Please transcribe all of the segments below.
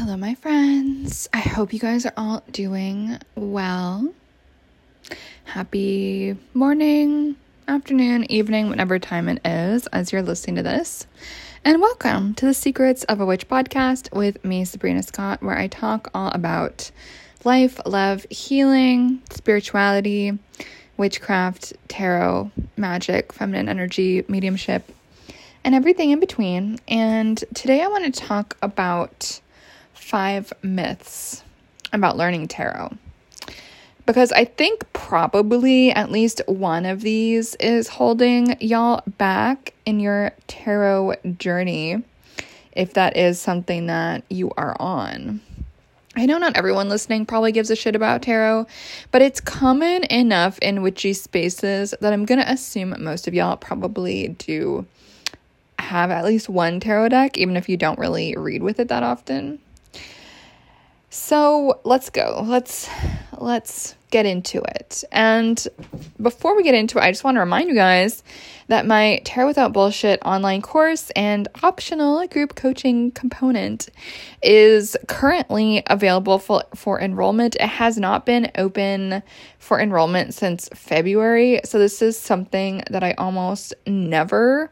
Hello, my friends. I hope you guys are all doing well. Happy morning, afternoon, evening, whatever time it is as you're listening to this. And welcome to the Secrets of a Witch podcast with me, Sabrina Scott, where I talk all about life, love, healing, spirituality, witchcraft, tarot, magic, feminine energy, mediumship, and everything in between. And today I want to talk about five myths about learning tarot. Because I think probably at least one of these is holding y'all back in your tarot journey, if that is something that you are on. I know not everyone listening probably gives a shit about tarot, but it's common enough in witchy spaces that I'm to assume most of y'all probably do have at least one tarot deck, even if you don't really read with it that often. So let's go. Let's let's get into it. And before we get into it, I just want to remind you guys that my Tarot Without Bullshit online course and optional group coaching component is currently available for, for enrollment. It has not been open for enrollment since February. So this is something that I almost never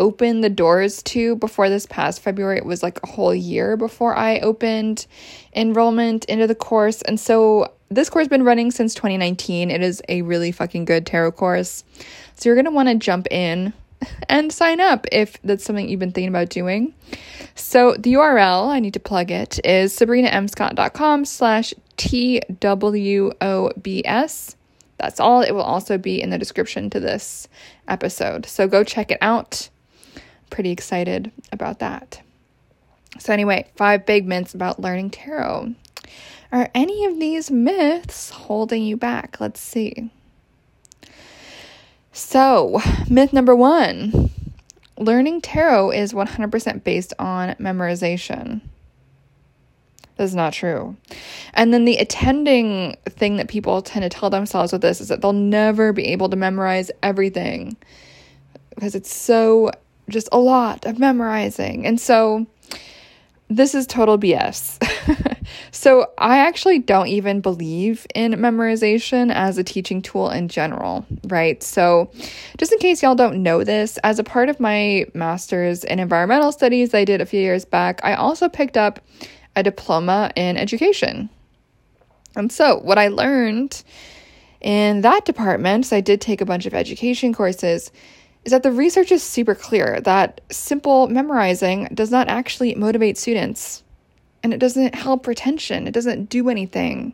open the doors to before this past February. It was like a whole year before I opened enrollment into the course. And so this course has been running since 2019. It is a really fucking good tarot course. So you're going to want to jump in and sign up if that's something you've been thinking about doing. So the URL, I need to plug it, is sabrinamscott.com slash TWOBS. That's all. It will also be in the description to this episode. So go check it out pretty excited about that. So, anyway, five big myths about learning tarot. Are any of these myths holding you back? Let's see. So, myth number one learning tarot is 100% based on memorization. That's not true. And then the attending thing that people tend to tell themselves with this is that they'll never be able to memorize everything because it's so just a lot of memorizing. And so this is total BS. so I actually don't even believe in memorization as a teaching tool in general, right? So just in case y'all don't know this, as a part of my master's in environmental studies I did a few years back, I also picked up a diploma in education. And so what I learned in that department, so I did take a bunch of education courses, is that the research is super clear that simple memorizing does not actually motivate students and it doesn't help retention, it doesn't do anything.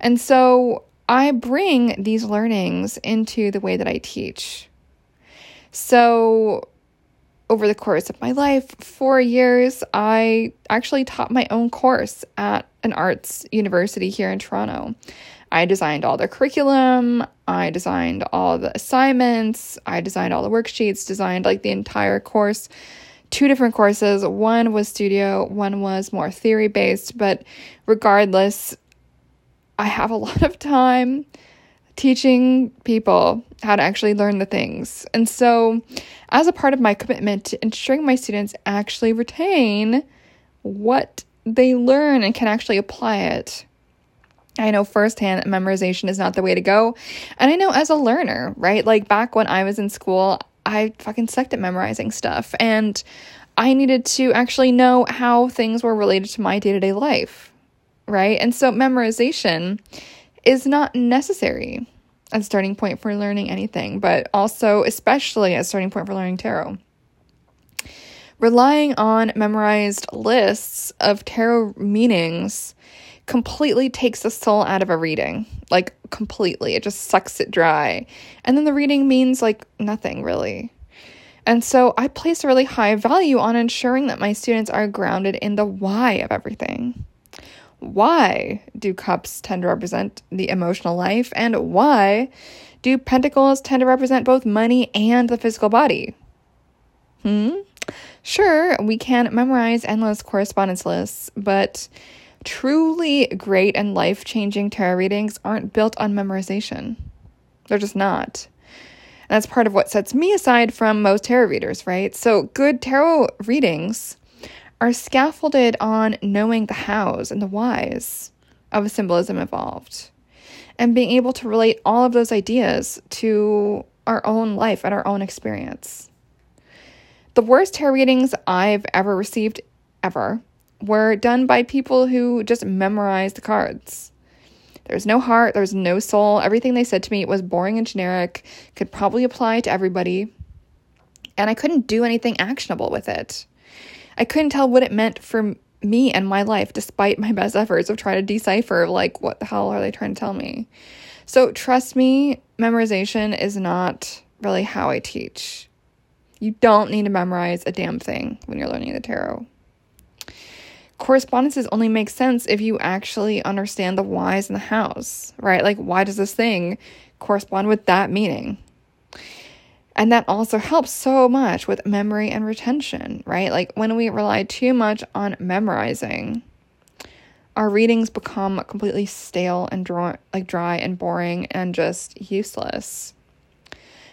And so I bring these learnings into the way that I teach. So, over the course of my life, four years, I actually taught my own course at an arts university here in Toronto. I designed all the curriculum, I designed all the assignments, I designed all the worksheets, designed like the entire course. Two different courses. One was studio, one was more theory based, but regardless, I have a lot of time teaching people how to actually learn the things. And so, as a part of my commitment to ensuring my students actually retain what they learn and can actually apply it, I know firsthand memorization is not the way to go. And I know as a learner, right? Like back when I was in school, I fucking sucked at memorizing stuff. And I needed to actually know how things were related to my day to day life, right? And so memorization is not necessary as a starting point for learning anything, but also, especially as a starting point for learning tarot. Relying on memorized lists of tarot meanings completely takes the soul out of a reading. Like, completely. It just sucks it dry. And then the reading means like nothing really. And so I place a really high value on ensuring that my students are grounded in the why of everything. Why do cups tend to represent the emotional life? And why do pentacles tend to represent both money and the physical body? Hmm? Sure, we can memorize endless correspondence lists, but truly great and life changing tarot readings aren't built on memorization. They're just not. And that's part of what sets me aside from most tarot readers, right? So, good tarot readings are scaffolded on knowing the hows and the whys of a symbolism involved and being able to relate all of those ideas to our own life and our own experience. The worst tarot readings I've ever received, ever, were done by people who just memorized the cards. There's no heart, there's no soul. Everything they said to me was boring and generic, could probably apply to everybody. And I couldn't do anything actionable with it. I couldn't tell what it meant for me and my life despite my best efforts of trying to decipher like what the hell are they trying to tell me. So trust me, memorization is not really how I teach. You don't need to memorize a damn thing when you're learning the tarot. Correspondences only make sense if you actually understand the whys and the hows, right? Like, why does this thing correspond with that meaning? And that also helps so much with memory and retention, right? Like, when we rely too much on memorizing, our readings become completely stale and dry, like dry and boring and just useless.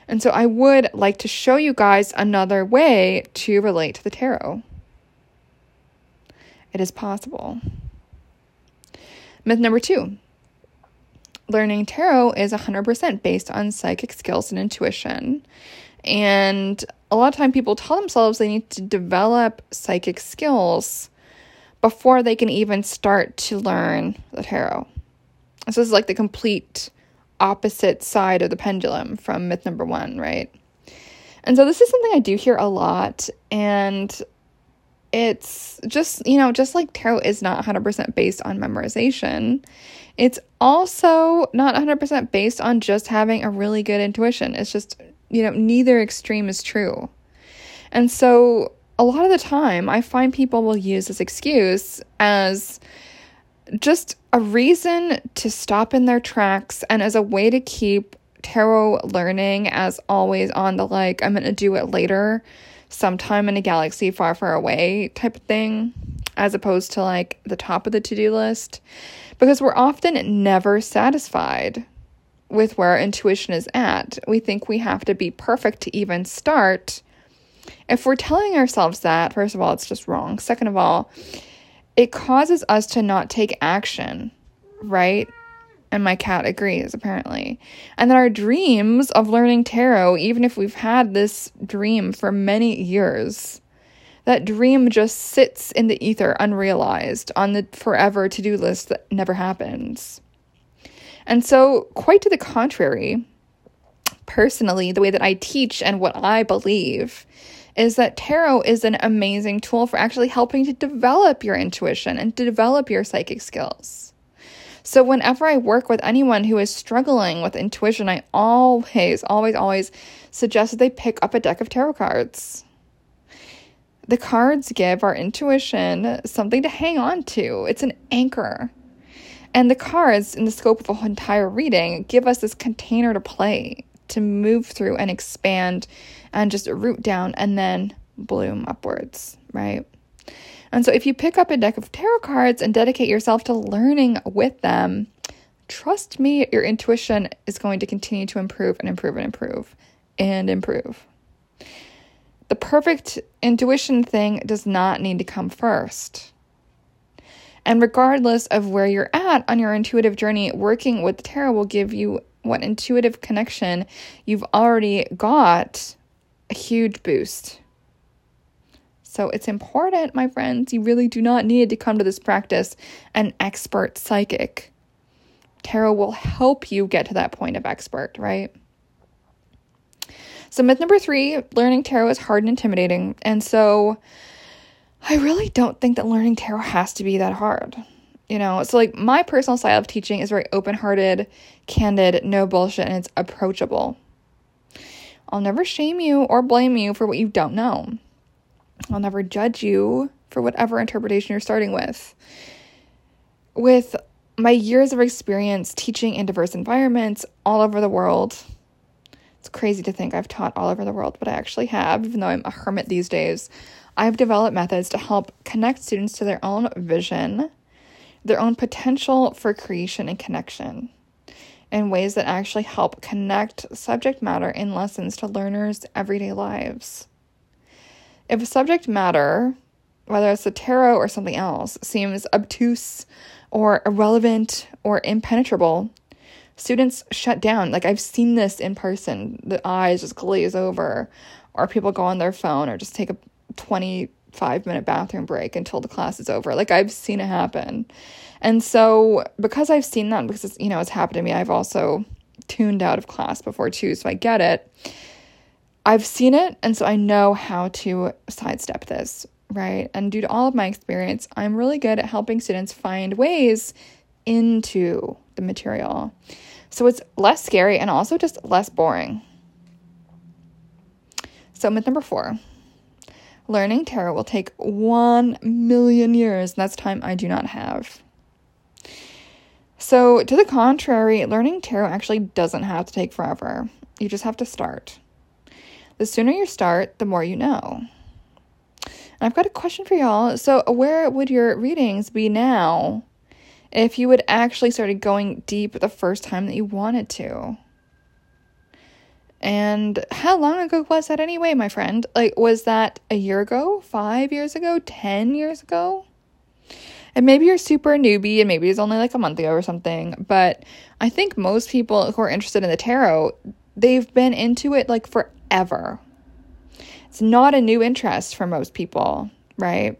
And so I would like to show you guys another way to relate to the tarot. It is possible. Myth number two learning tarot is 100% based on psychic skills and intuition. And a lot of time people tell themselves they need to develop psychic skills before they can even start to learn the tarot. So this is like the complete opposite side of the pendulum from myth number one, right? And so this is something I do hear a lot. And it's just, you know, just like tarot is not 100% based on memorization, it's also not 100% based on just having a really good intuition. It's just, you know, neither extreme is true. And so a lot of the time, I find people will use this excuse as just a reason to stop in their tracks and as a way to keep tarot learning as always on the like, I'm going to do it later, sometime in a galaxy far, far away type of thing, as opposed to like the top of the to do list. Because we're often never satisfied with where our intuition is at. We think we have to be perfect to even start if we're telling ourselves that, first of all, it's just wrong. Second of all, it causes us to not take action, right? And my cat agrees, apparently. And that our dreams of learning tarot, even if we've had this dream for many years, that dream just sits in the ether unrealized on the forever to do list that never happens. And so, quite to the contrary, personally, the way that I teach and what I believe is that tarot is an amazing tool for actually helping to develop your intuition and to develop your psychic skills. So, whenever I work with anyone who is struggling with intuition, I always, always, always suggest that they pick up a deck of tarot cards. The cards give our intuition something to hang on to, it's an anchor. And the cards, in the scope of a whole entire reading, give us this container to play, to move through and expand and just root down and then bloom upwards, right? And so if you pick up a deck of tarot cards and dedicate yourself to learning with them, trust me, your intuition is going to continue to improve and improve and improve and improve. The perfect intuition thing does not need to come first. And regardless of where you're at on your intuitive journey, working with tarot will give you what intuitive connection you've already got a huge boost. So it's important, my friends. You really do not need to come to this practice an expert psychic. Tarot will help you get to that point of expert, right? So, myth number three learning tarot is hard and intimidating. And so, I really don't think that learning tarot has to be that hard. You know, so like my personal style of teaching is very open hearted, candid, no bullshit, and it's approachable. I'll never shame you or blame you for what you don't know. I'll never judge you for whatever interpretation you're starting with. With my years of experience teaching in diverse environments all over the world, it's crazy to think I've taught all over the world, but I actually have, even though I'm a hermit these days. I've developed methods to help connect students to their own vision, their own potential for creation and connection in ways that actually help connect subject matter in lessons to learners' everyday lives. If a subject matter whether it's the tarot or something else, seems obtuse or irrelevant or impenetrable, students shut down. Like I've seen this in person. The eyes just glaze over, or people go on their phone or just take a 25 minute bathroom break until the class is over. Like I've seen it happen. And so because I've seen that, because it's, you know, it's happened to me, I've also tuned out of class before too, so I get it. I've seen it, and so I know how to sidestep this, right? And due to all of my experience, I'm really good at helping students find ways into the material. So it's less scary and also just less boring. So, myth number four learning tarot will take one million years. And that's time I do not have. So, to the contrary, learning tarot actually doesn't have to take forever. You just have to start. The sooner you start, the more you know. And I've got a question for y'all. So, where would your readings be now if you would actually started going deep the first time that you wanted to? And how long ago was that anyway, my friend? Like, was that a year ago, five years ago, 10 years ago? And maybe you're super newbie and maybe it's only like a month ago or something. But I think most people who are interested in the tarot, they've been into it like forever. It's not a new interest for most people, right?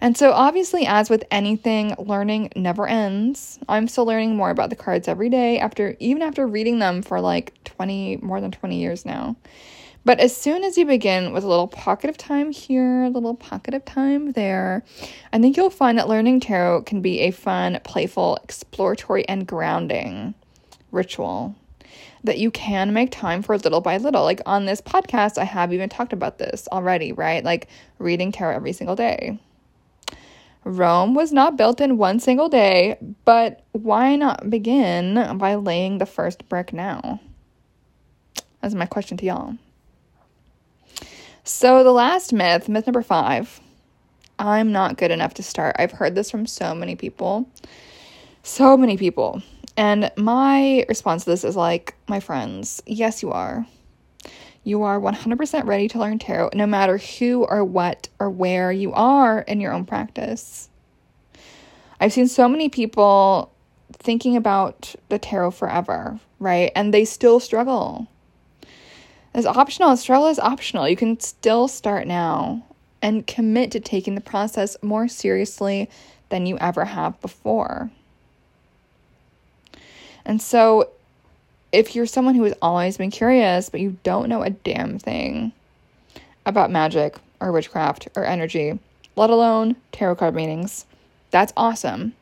And so, obviously, as with anything, learning never ends. I'm still learning more about the cards every day after even after reading them for like 20 more than 20 years now. But as soon as you begin with a little pocket of time here, a little pocket of time there, I think you'll find that learning tarot can be a fun, playful, exploratory, and grounding ritual that you can make time for little by little. Like on this podcast, I have even talked about this already, right? Like reading tarot every single day. Rome was not built in one single day, but why not begin by laying the first brick now? That's my question to y'all. So, the last myth, myth number five I'm not good enough to start. I've heard this from so many people. So many people. And my response to this is like, my friends, yes, you are. You are 100% ready to learn tarot no matter who or what or where you are in your own practice. I've seen so many people thinking about the tarot forever, right? And they still struggle. It's optional. Struggle is optional. You can still start now and commit to taking the process more seriously than you ever have before. And so if you're someone who has always been curious, but you don't know a damn thing about magic or witchcraft or energy, let alone tarot card meanings, that's awesome.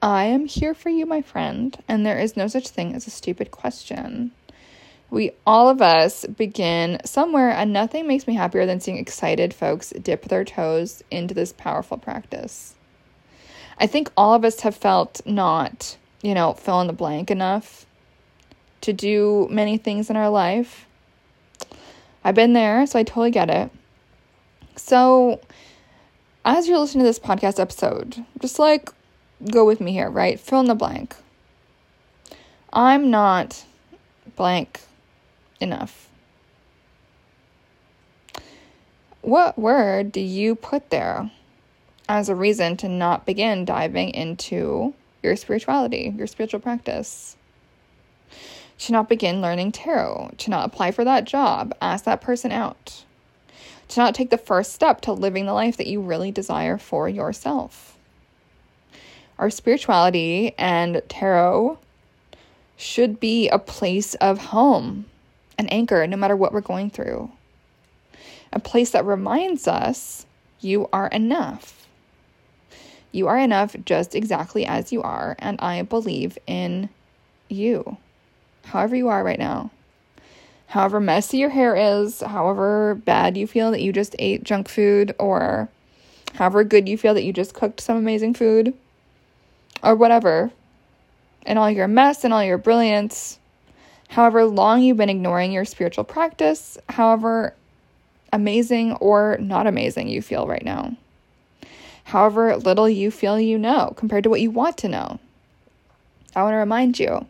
I am here for you, my friend, and there is no such thing as a stupid question. We all of us begin somewhere, and nothing makes me happier than seeing excited folks dip their toes into this powerful practice. I think all of us have felt not, you know, fill in the blank enough to do many things in our life. I've been there, so I totally get it. So, as you're listening to this podcast episode, just like go with me here, right? Fill in the blank. I'm not blank enough. What word do you put there as a reason to not begin diving into your spirituality, your spiritual practice? To not begin learning tarot, to not apply for that job, ask that person out, to not take the first step to living the life that you really desire for yourself. Our spirituality and tarot should be a place of home, an anchor, no matter what we're going through. A place that reminds us you are enough. You are enough just exactly as you are, and I believe in you however you are right now. However messy your hair is, however bad you feel that you just ate junk food, or however good you feel that you just cooked some amazing food, or whatever, and all your mess and all your brilliance, however long you've been ignoring your spiritual practice, however amazing or not amazing you feel right now, however little you feel you know compared to what you want to know. I want to remind you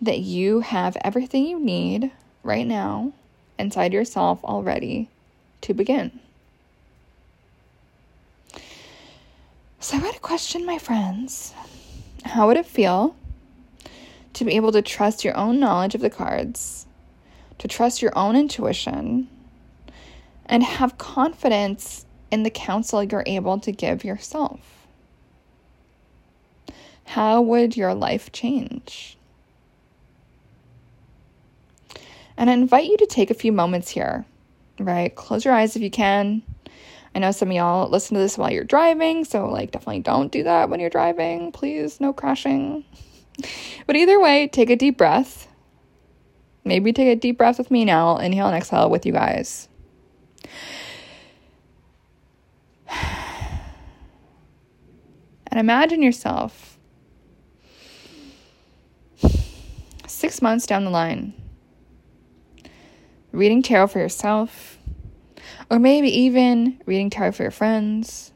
that you have everything you need right now inside yourself already to begin. So I would question my friends how would it feel to be able to trust your own knowledge of the cards, to trust your own intuition, and have confidence in the counsel you're able to give yourself? How would your life change? And I invite you to take a few moments here, right? Close your eyes if you can. I know some of y'all listen to this while you're driving, so like definitely don't do that when you're driving. Please, no crashing. But either way, take a deep breath. Maybe take a deep breath with me now. Inhale and exhale with you guys. And imagine yourself six months down the line reading tarot for yourself, or maybe even reading tarot for your friends,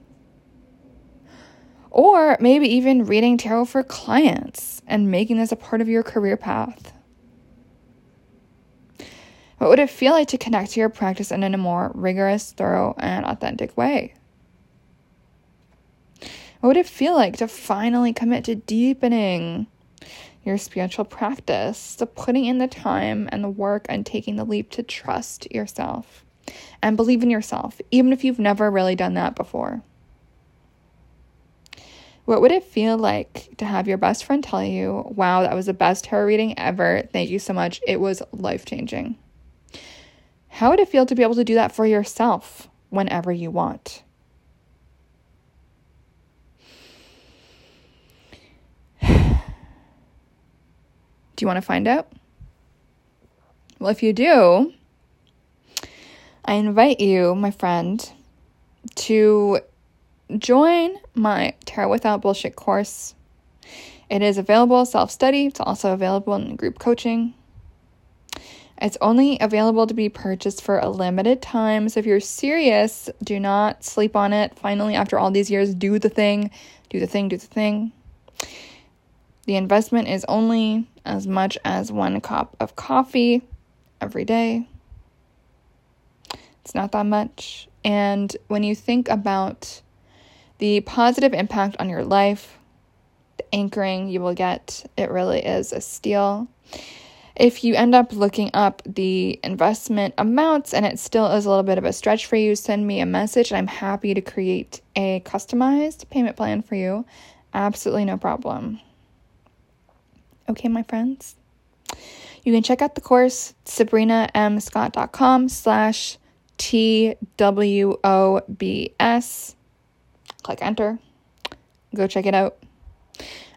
or maybe even reading tarot for clients and making this a part of your career path. What would it feel like to connect to your practice in a more rigorous, thorough, and authentic way? What would it feel like to finally commit to deepening your spiritual practice, to putting in the time and the work and taking the leap to trust yourself and believe in yourself, even if you've never really done that before? What would it feel like to have your best friend tell you, wow, that was the best tarot reading ever? Thank you so much. It was life changing. How would it feel to be able to do that for yourself whenever you want? Do you want to find out? Well, if you do, I invite you, my friend, to join my Tarot Without Bullshit course. It is available self study, it's also available in group coaching. It's only available to be purchased for a limited time. So if you're serious, do not sleep on it. Finally, after all these years, do the thing, do the thing, do the thing. The investment is only as much as one cup of coffee every day. It's not that much. And when you think about the positive impact on your life, the anchoring you will get, it really is a steal. If you end up looking up the investment amounts and it still is a little bit of a stretch for you, send me a message and I'm happy to create a customized payment plan for you. Absolutely no problem. Okay, my friends. You can check out the course, sabrinamscott.com slash T-W-O-B-S. Click enter. Go check it out.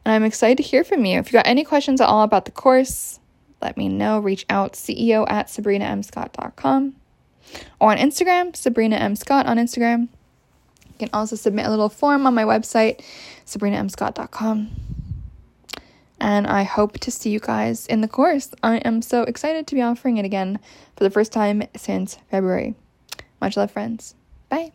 And I'm excited to hear from you. If you got any questions at all about the course, let me know. Reach out, CEO at sabrinamscott.com or on Instagram, Sabrina M. Scott on Instagram. You can also submit a little form on my website, sabrinamscott.com and I hope to see you guys in the course. I am so excited to be offering it again for the first time since February. Much love, friends. Bye.